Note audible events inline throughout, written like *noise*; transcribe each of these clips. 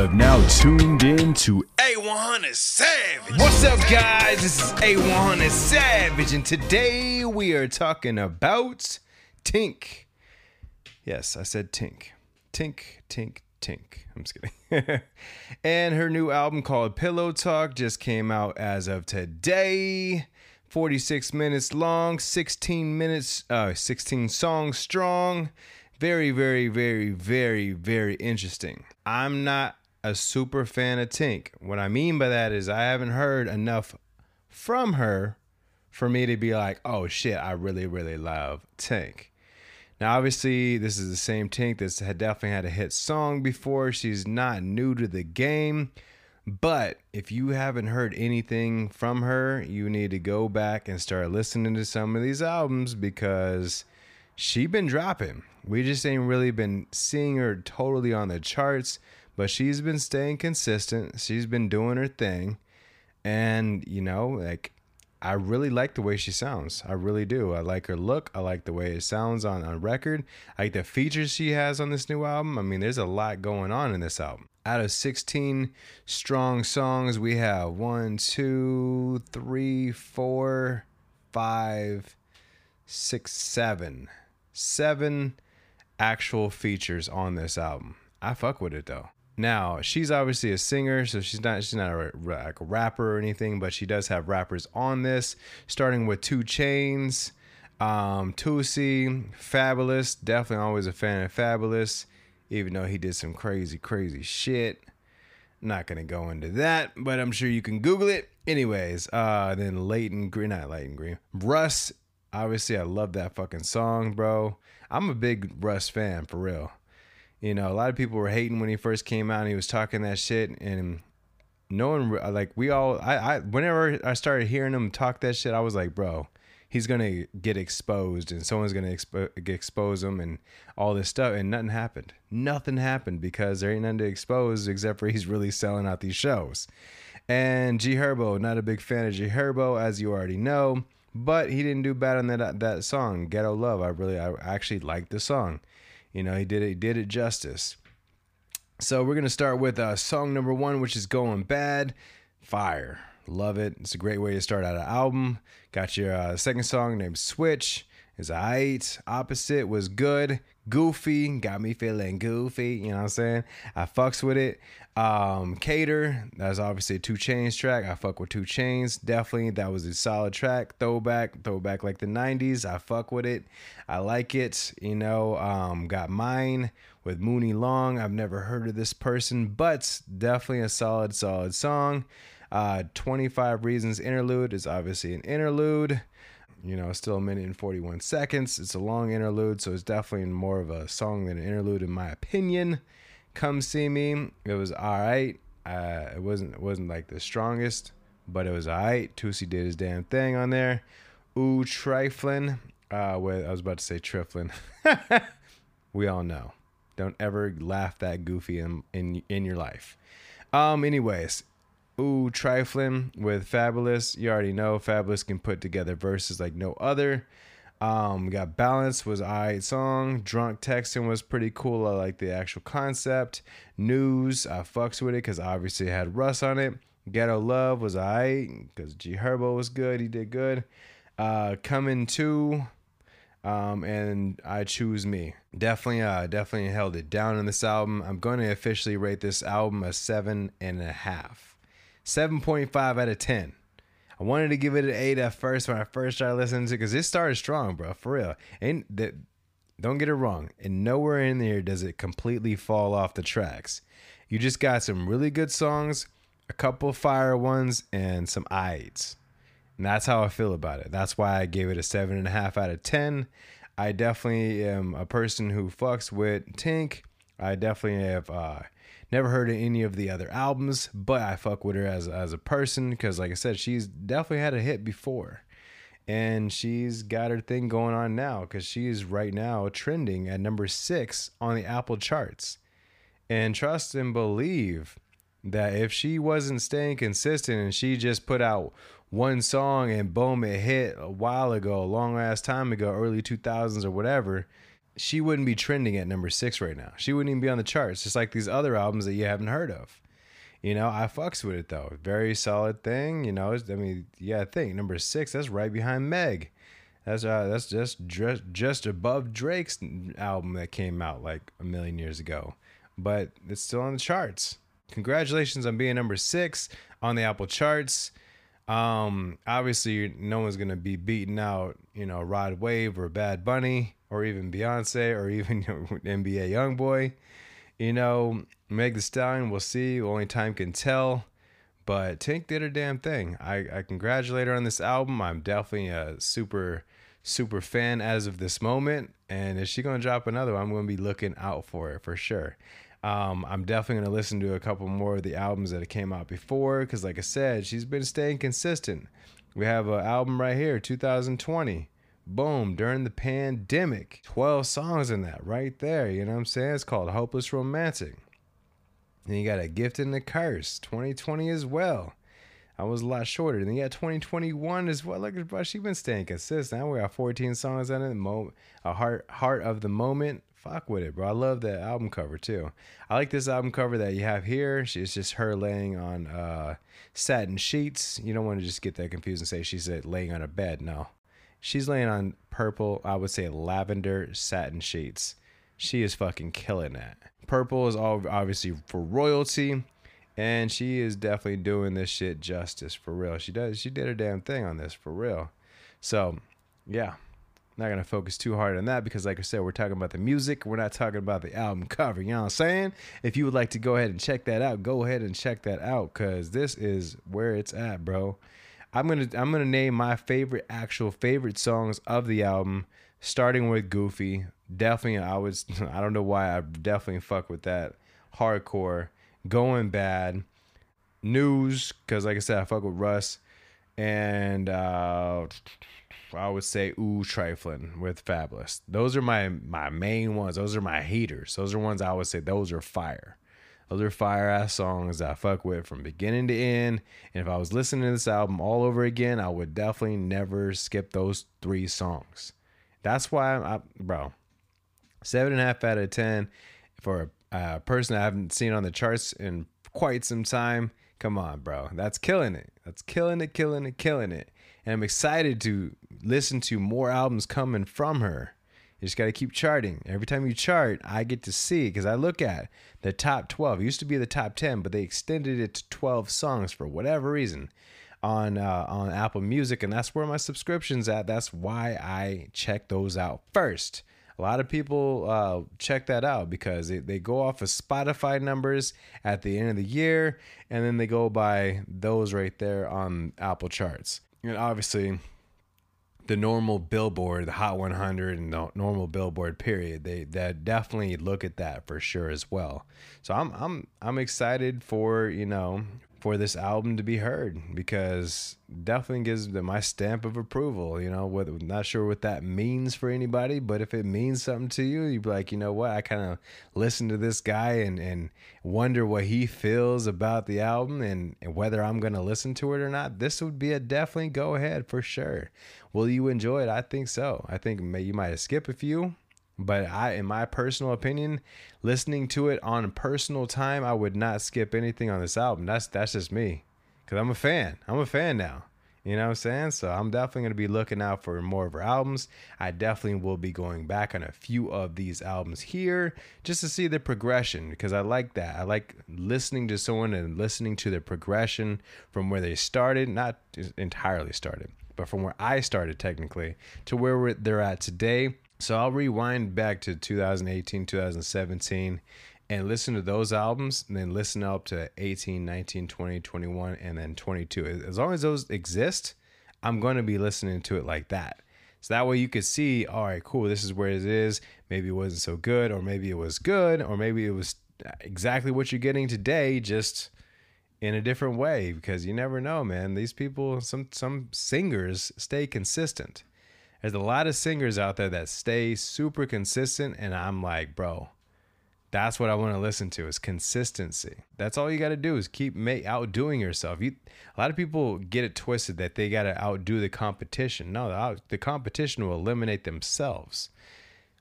have now tuned in to A100 Savage. What's up, guys? This is A100 Savage, and today we are talking about Tink. Yes, I said Tink. Tink, Tink, Tink. I'm just kidding. *laughs* and her new album called Pillow Talk just came out as of today. 46 minutes long, 16 minutes, uh, 16 songs strong. Very, very, very, very, very interesting. I'm not a super fan of Tink. What I mean by that is I haven't heard enough from her for me to be like, oh shit, I really, really love Tink. Now, obviously, this is the same Tink that's had definitely had a hit song before. She's not new to the game. But if you haven't heard anything from her, you need to go back and start listening to some of these albums because she been dropping. We just ain't really been seeing her totally on the charts, but she's been staying consistent. She's been doing her thing. And, you know, like I really like the way she sounds. I really do. I like her look. I like the way it sounds on, on record. I like the features she has on this new album. I mean, there's a lot going on in this album. Out of 16 strong songs, we have one, two, three, four, five, six, seven. Seven actual features on this album. I fuck with it though. Now she's obviously a singer, so she's not she's not a, like a rapper or anything, but she does have rappers on this, starting with 2 Chainz, um, Toosii, Fabolous. Definitely always a fan of Fabolous, even though he did some crazy crazy shit. Not gonna go into that, but I'm sure you can Google it. Anyways, uh, then Leighton Green, not Leighton Green, Russ. Obviously, I love that fucking song, bro. I'm a big Russ fan for real. You know, a lot of people were hating when he first came out and he was talking that shit and no one like we all I I whenever I started hearing him talk that shit, I was like, bro, he's gonna get exposed and someone's gonna expo- expose him and all this stuff and nothing happened. Nothing happened because there ain't nothing to expose except for he's really selling out these shows. And G Herbo, not a big fan of G Herbo, as you already know, but he didn't do bad on that that song, Ghetto Love. I really I actually liked the song. You know, he did it, he did it justice. So we're gonna start with uh, song number one, which is "Going Bad." Fire, love it. It's a great way to start out an album. Got your uh, second song named "Switch." Is alright. Opposite was good. Goofy got me feeling goofy. You know what I'm saying? I fucks with it. Um, Cater, that's obviously a 2 Chainz track. I fuck with 2 Chainz. Definitely, that was a solid track. Throwback, throwback like the 90s. I fuck with it. I like it. You know, um, got mine with Mooney Long. I've never heard of this person, but definitely a solid, solid song. Uh, 25 Reasons interlude is obviously an interlude you know, still a minute and 41 seconds. It's a long interlude, so it's definitely more of a song than an interlude, in my opinion. Come see me. It was all right. Uh, it wasn't it wasn't like the strongest, but it was all right. Toosii did his damn thing on there. Ooh, trifling. Uh, with, I was about to say trifling. *laughs* we all know. Don't ever laugh that goofy in in, in your life. Um. Anyways, Ooh, trifling with Fabolous. You already know Fabolous can put together verses like no other. Um, we got Balance was alright song. Drunk Texting was pretty cool. I like the actual concept. News, I fucks with it because obviously it had Russ on it. Ghetto Love was alright because G Herbo was good. He did good. Uh, Coming to, um, and I choose me. Definitely, uh, definitely held it down in this album. I'm going to officially rate this album a seven and a half. 7.5 out of 10. I wanted to give it an 8 at first when I first started listening to it because it started strong, bro, for real. And the, don't get it wrong. And nowhere in there does it completely fall off the tracks. You just got some really good songs, a couple fire ones, and some ides. And that's how I feel about it. That's why I gave it a 7.5 out of 10. I definitely am a person who fucks with Tink. I definitely have uh, Never heard of any of the other albums, but I fuck with her as as a person because, like I said, she's definitely had a hit before, and she's got her thing going on now because she's right now trending at number six on the Apple charts. And trust and believe that if she wasn't staying consistent and she just put out one song and boom, it hit a while ago, a long ass time ago, early 2000s or whatever, she wouldn't be trending at number six right now. She wouldn't even be on the charts, just like these other albums that you haven't heard of. You know, I fucks with it though. Very solid thing. You know, I mean, yeah, thing number six. That's right behind Meg. That's uh, that's just just just above Drake's album that came out like a million years ago, but it's still on the charts. Congratulations on being number six on the Apple charts. Um, obviously, no one's gonna be beating out, you know, Rod Wave or Bad Bunny or even Beyonce or even *laughs* NBA YoungBoy. You know, Meg The Stallion, we'll see. Only time can tell. But Tink did her damn thing. I, I congratulate her on this album. I'm definitely a super, super fan as of this moment. And if she's gonna drop another one, I'm gonna be looking out for it for sure. Um, I'm definitely gonna listen to a couple more of the albums that came out before, because like I said, she's been staying consistent. We have an album right here, 2020. Boom, during the pandemic. 12 songs in that right there. You know what I'm saying? It's called Hopeless Romantic. Then you got a gift and a curse, 2020 as well. I was a lot shorter. Then you got 2021 as well. Look at bro, she been staying consistent. Now we got 14 songs on it. Mo- a heart heart of the moment. Fuck with it, bro. I love that album cover too. I like this album cover that you have here. It's just her laying on uh, satin sheets. You don't want to just get that confused and say she's laying on a bed. No, she's laying on purple. I would say lavender satin sheets. She is fucking killing that. Purple is all obviously for royalty, and she is definitely doing this shit justice for real. She does. She did her damn thing on this for real. So, yeah, not gonna focus too hard on that because, like I said, we're talking about the music. We're not talking about the album cover. You know what I'm saying? If you would like to go ahead and check that out, go ahead and check that out because this is where it's at, bro. I'm gonna I'm gonna name my favorite actual favorite songs of the album, starting with Goofy. Definitely, I was *laughs* I don't know why I definitely fuck with that hardcore. Going bad, news because like I said, I fuck with Russ, and uh, I would say ooh trifling with Fabolous. Those are my my main ones. Those are my heaters. Those are ones I would say those are fire. Those are fire ass songs I fuck with from beginning to end. And if I was listening to this album all over again, I would definitely never skip those three songs. That's why I, bro, seven and a half out of ten for a uh, person I haven't seen on the charts in quite some time. Come on, bro, that's killing it. That's killing it, killing it, killing it. And I'm excited to listen to more albums coming from her. You just got to keep charting. Every time you chart, I get to see because I look at the top 12. It used to be the top 10, but they extended it to 12 songs for whatever reason on uh, on Apple Music, and that's where my subscription's at. That's why I check those out first. A lot of people uh, check that out because they, they go off of Spotify numbers at the end of the year, and then they go by those right there on Apple charts. And obviously, the normal billboard the hot 100 and the normal billboard period they that definitely look at that for sure as well. So i'm i'm i'm excited for you know for this album to be heard because definitely gives them my stamp of approval. You know, whether not sure what that means for anybody, but if it means something to you, you'd be like, you know what, I kind of listen to this guy and and wonder what he feels about the album and, and whether I'm gonna listen to it or not. This would be a definitely go ahead for sure. Will you enjoy it? I think so. I think you might skip a few, but I, in my personal opinion, listening to it on personal time, I would not skip anything on this album. That's that's just me, cause I'm a fan. I'm a fan now. You know what I'm saying? So I'm definitely going to be looking out for more of her albums. I definitely will be going back on a few of these albums here just to see the progression because I like that. I like listening to someone and listening to the progression from where they started, not entirely started, but from where I started technically to where they're at today. So I'll rewind back to 2018, 2017 and listen to those albums and then listen up to 18, 19, 20, 21 and then 22. As long as those exist, I'm going to be listening to it like that. So that way you could see, all right, cool, this is where it is. Maybe it wasn't so good or maybe it was good or maybe it was exactly what you're getting today just in a different way because you never know, man. These people some some singers stay consistent there's a lot of singers out there that stay super consistent and i'm like bro that's what i want to listen to is consistency that's all you got to do is keep outdoing yourself you a lot of people get it twisted that they got to outdo the competition no the, the competition will eliminate themselves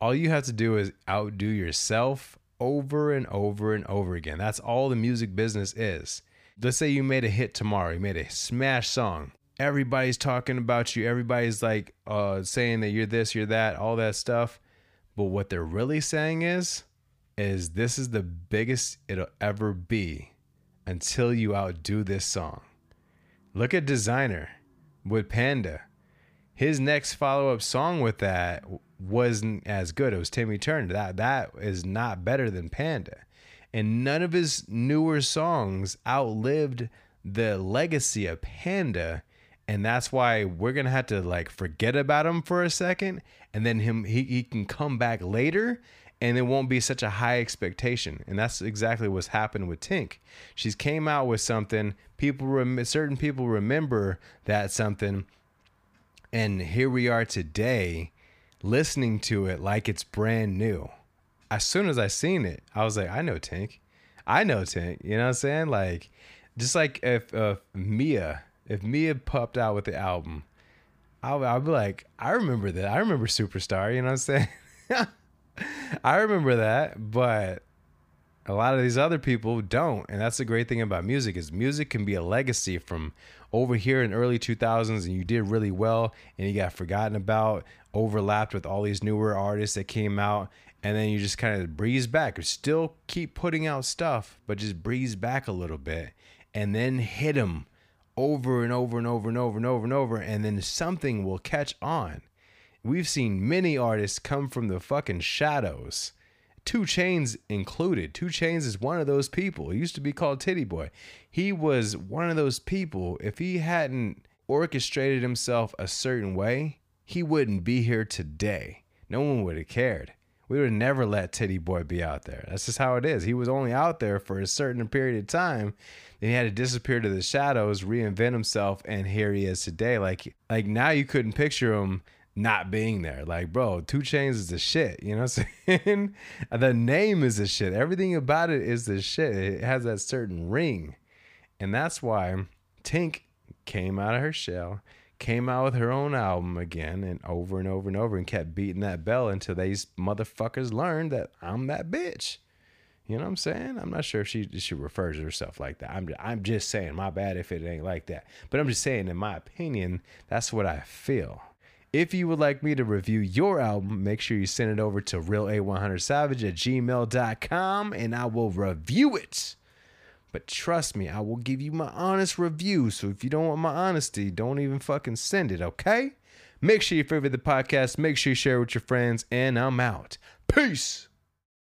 all you have to do is outdo yourself over and over and over again. That's all the music business is. Let's say you made a hit tomorrow, you made a smash song. Everybody's talking about you. Everybody's like uh, saying that you're this, you're that, all that stuff. But what they're really saying is, is this is the biggest it'll ever be until you outdo this song. Look at Desiigner with Panda. His next follow-up song with that wasn't as good. It was Timmy Turner. That that is not better than Panda. And none of his newer songs outlived the legacy of Panda. And that's why we're gonna have to like forget about him for a second, and then him he, he can come back later and it won't be such a high expectation. And that's exactly what's happened with Tink. She's came out with something people rem- certain people remember that something, and here we are today, listening to it like it's brand new. As soon as I seen it, I was like, I know Tink, I know Tink. You know what I'm saying? Like, just like if uh, Mia, if Mia popped out with the album. I'll, I'll be like, I remember that. I remember Superstar. You know what I'm saying? *laughs* I remember that, but a lot of these other people don't. And that's the great thing about music is music can be a legacy from over here in early 2000s and you did really well and you got forgotten about, overlapped with all these newer artists that came out and then you just kind of breeze back. You still keep putting out stuff, but just breeze back a little bit and then hit them over and over and over and over and over and over and then something will catch on We've seen many artists come from the fucking shadows. 2 Chainz included. 2 Chainz is one of those people. He used to be called Titty Boy. He was one of those people. If he hadn't orchestrated himself a certain way, he wouldn't be here today. No one would have cared. We would never let Titty Boy be out there. That's just how it is. He was only out there for a certain period of time. Then he had to disappear to the shadows, reinvent himself, and here he is today. Like, like now you couldn't picture him not being there. Like, bro, 2 Chainz is the shit. You know what I'm *laughs* saying? the name is the shit. Everything about it is the shit. It has that certain ring. And that's why Tink came out of her shell, came out with her own album again and over and over and over and kept beating that bell until these motherfuckers learned that I'm that bitch. You know what I'm saying? I'm not sure if she she refers to herself like that. I'm I'm just saying, my bad if it ain't like that. But I'm just saying, in my opinion, that's what I feel. If you would like me to review your album, make sure you send it over to reala100savage at gmail.com and I will review it. But trust me, I will give you my honest review. So if you don't want my honesty, don't even fucking send it, okay? Make sure you favorite the podcast, make sure you share it with your friends, and I'm out. Peace.